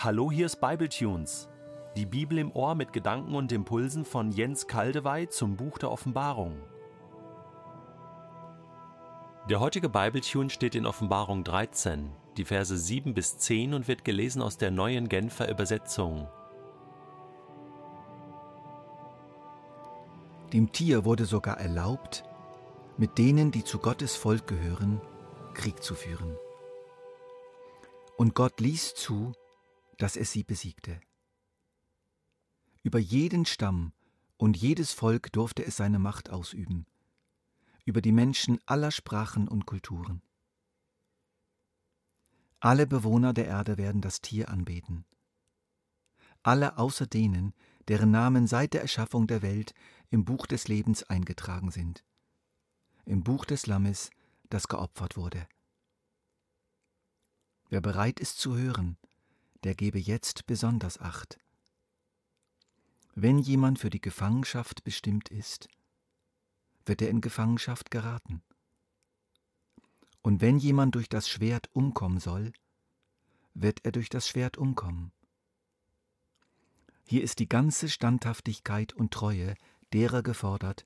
Hallo, hier ist Bibletunes. Die Bibel im Ohr mit Gedanken und Impulsen von Jens Kaldewey zum Buch der Offenbarung. Der heutige Bibletune steht in Offenbarung 13, die Verse 7 bis 10 und wird gelesen aus der neuen Genfer Übersetzung. Dem Tier wurde sogar erlaubt, mit denen, die zu Gottes Volk gehören, Krieg zu führen. Und Gott ließ zu, dass es sie besiegte. Über jeden Stamm und jedes Volk durfte es seine Macht ausüben, über die Menschen aller Sprachen und Kulturen. Alle Bewohner der Erde werden das Tier anbeten. Alle außer denen, deren Namen seit der Erschaffung der Welt im Buch des Lebens eingetragen sind, im Buch des Lammes, das geopfert wurde. Wer bereit ist zu hören, der gebe jetzt besonders Acht. Wenn jemand für die Gefangenschaft bestimmt ist, wird er in Gefangenschaft geraten. Und wenn jemand durch das Schwert umkommen soll, wird er durch das Schwert umkommen. Hier ist die ganze Standhaftigkeit und Treue derer gefordert,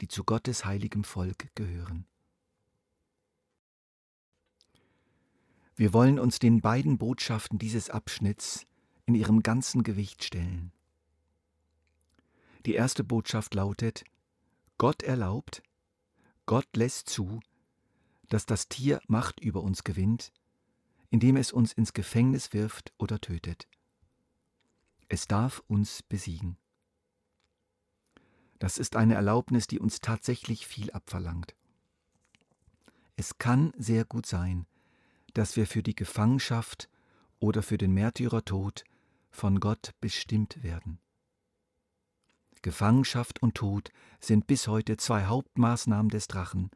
die zu Gottes heiligem Volk gehören. Wir wollen uns den beiden Botschaften dieses Abschnitts in ihrem ganzen Gewicht stellen. Die erste Botschaft lautet, Gott erlaubt, Gott lässt zu, dass das Tier Macht über uns gewinnt, indem es uns ins Gefängnis wirft oder tötet. Es darf uns besiegen. Das ist eine Erlaubnis, die uns tatsächlich viel abverlangt. Es kann sehr gut sein, dass wir für die Gefangenschaft oder für den Märtyrertod von Gott bestimmt werden. Gefangenschaft und Tod sind bis heute zwei Hauptmaßnahmen des Drachen,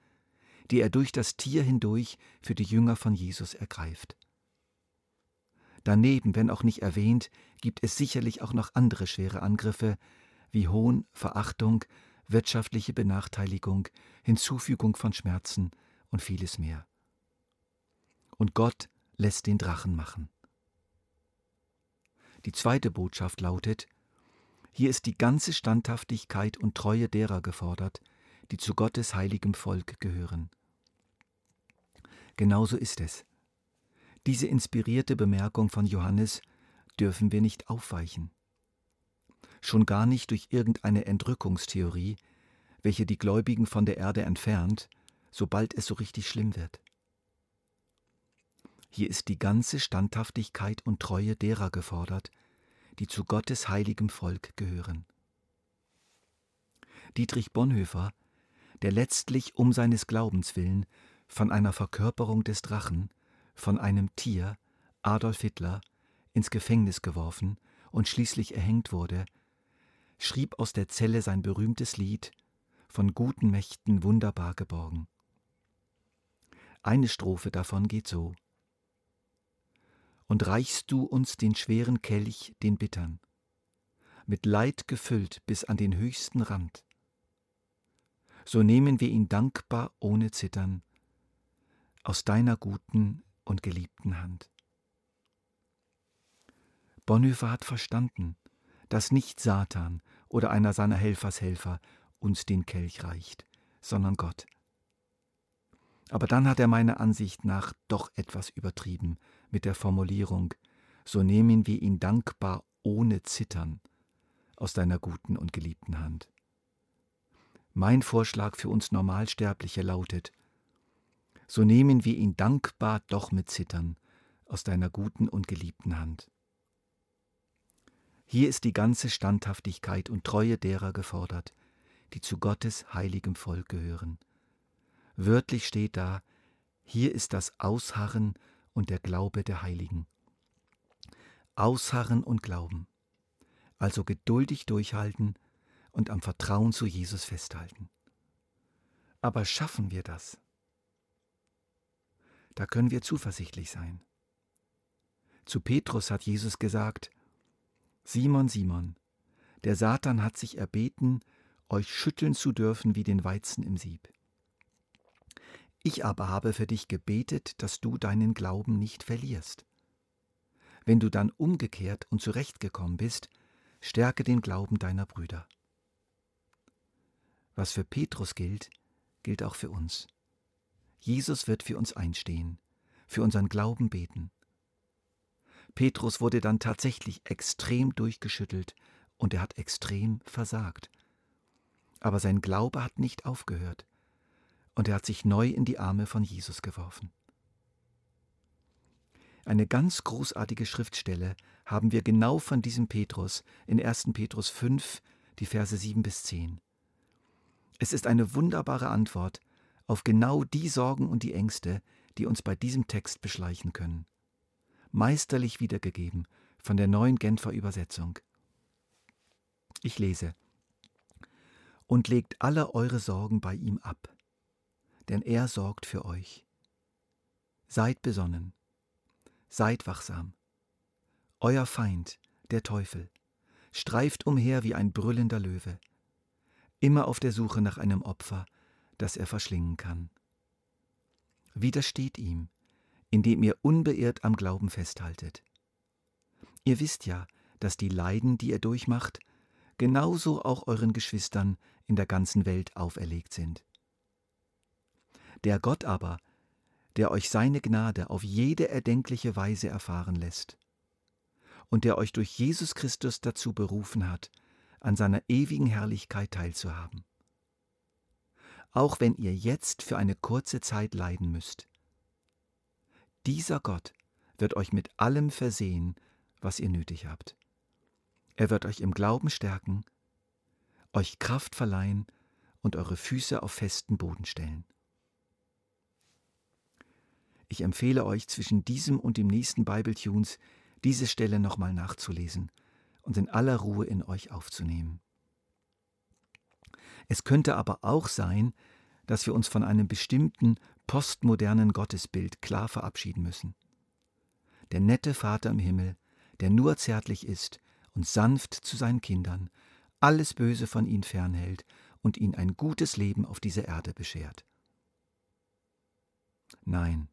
die er durch das Tier hindurch für die Jünger von Jesus ergreift. Daneben, wenn auch nicht erwähnt, gibt es sicherlich auch noch andere schwere Angriffe wie Hohn, Verachtung, wirtschaftliche Benachteiligung, Hinzufügung von Schmerzen und vieles mehr und Gott lässt den Drachen machen. Die zweite Botschaft lautet, hier ist die ganze Standhaftigkeit und Treue derer gefordert, die zu Gottes heiligem Volk gehören. Genauso ist es. Diese inspirierte Bemerkung von Johannes dürfen wir nicht aufweichen. Schon gar nicht durch irgendeine Entrückungstheorie, welche die Gläubigen von der Erde entfernt, sobald es so richtig schlimm wird. Hier ist die ganze Standhaftigkeit und Treue derer gefordert, die zu Gottes heiligem Volk gehören. Dietrich Bonhoeffer, der letztlich um seines Glaubens willen von einer Verkörperung des Drachen, von einem Tier, Adolf Hitler, ins Gefängnis geworfen und schließlich erhängt wurde, schrieb aus der Zelle sein berühmtes Lied Von guten Mächten wunderbar geborgen. Eine Strophe davon geht so und reichst du uns den schweren Kelch, den bittern, mit Leid gefüllt bis an den höchsten Rand. So nehmen wir ihn dankbar ohne Zittern aus deiner guten und geliebten Hand. Bonhoeffer hat verstanden, dass nicht Satan oder einer seiner Helfershelfer uns den Kelch reicht, sondern Gott. Aber dann hat er meiner Ansicht nach doch etwas übertrieben mit der Formulierung, so nehmen wir ihn dankbar ohne Zittern aus deiner guten und geliebten Hand. Mein Vorschlag für uns Normalsterbliche lautet, so nehmen wir ihn dankbar doch mit Zittern aus deiner guten und geliebten Hand. Hier ist die ganze Standhaftigkeit und Treue derer gefordert, die zu Gottes heiligem Volk gehören. Wörtlich steht da, hier ist das Ausharren und der Glaube der Heiligen. Ausharren und Glauben, also geduldig durchhalten und am Vertrauen zu Jesus festhalten. Aber schaffen wir das? Da können wir zuversichtlich sein. Zu Petrus hat Jesus gesagt, Simon, Simon, der Satan hat sich erbeten, euch schütteln zu dürfen wie den Weizen im Sieb. Ich aber habe für dich gebetet, dass du deinen Glauben nicht verlierst. Wenn du dann umgekehrt und zurechtgekommen bist, stärke den Glauben deiner Brüder. Was für Petrus gilt, gilt auch für uns. Jesus wird für uns einstehen, für unseren Glauben beten. Petrus wurde dann tatsächlich extrem durchgeschüttelt und er hat extrem versagt. Aber sein Glaube hat nicht aufgehört und er hat sich neu in die Arme von Jesus geworfen. Eine ganz großartige Schriftstelle haben wir genau von diesem Petrus in 1. Petrus 5, die Verse 7 bis 10. Es ist eine wunderbare Antwort auf genau die Sorgen und die Ängste, die uns bei diesem Text beschleichen können. Meisterlich wiedergegeben von der neuen Genfer Übersetzung. Ich lese. Und legt alle eure Sorgen bei ihm ab, denn er sorgt für euch. Seid besonnen, seid wachsam. Euer Feind, der Teufel, streift umher wie ein brüllender Löwe, immer auf der Suche nach einem Opfer, das er verschlingen kann. Widersteht ihm, indem ihr unbeirrt am Glauben festhaltet. Ihr wisst ja, dass die Leiden, die ihr durchmacht, genauso auch euren Geschwistern in der ganzen Welt auferlegt sind. Der Gott aber, der euch seine Gnade auf jede erdenkliche Weise erfahren lässt und der euch durch Jesus Christus dazu berufen hat, an seiner ewigen Herrlichkeit teilzuhaben auch wenn ihr jetzt für eine kurze Zeit leiden müsst. Dieser Gott wird euch mit allem versehen, was ihr nötig habt. Er wird euch im Glauben stärken, euch Kraft verleihen und eure Füße auf festen Boden stellen. Ich empfehle euch zwischen diesem und dem nächsten Bibletunes diese Stelle nochmal nachzulesen und in aller Ruhe in euch aufzunehmen. Es könnte aber auch sein, dass wir uns von einem bestimmten postmodernen Gottesbild klar verabschieden müssen. Der nette Vater im Himmel, der nur zärtlich ist und sanft zu seinen Kindern, alles Böse von ihnen fernhält und ihnen ein gutes Leben auf dieser Erde beschert. Nein.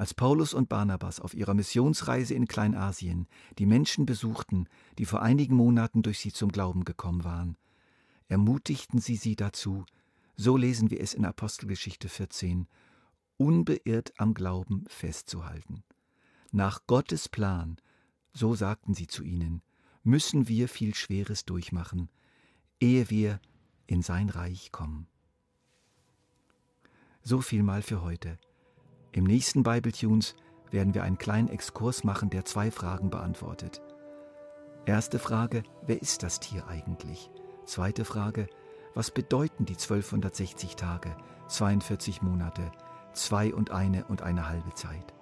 Als Paulus und Barnabas auf ihrer Missionsreise in Kleinasien die Menschen besuchten, die vor einigen Monaten durch sie zum Glauben gekommen waren, ermutigten sie sie dazu, so lesen wir es in Apostelgeschichte 14, unbeirrt am Glauben festzuhalten. Nach Gottes Plan, so sagten sie zu ihnen, müssen wir viel Schweres durchmachen, ehe wir in sein Reich kommen. So viel mal für heute. Im nächsten Bibletunes werden wir einen kleinen Exkurs machen, der zwei Fragen beantwortet. Erste Frage, wer ist das Tier eigentlich? Zweite Frage, was bedeuten die 1260 Tage, 42 Monate, zwei und eine und eine halbe Zeit?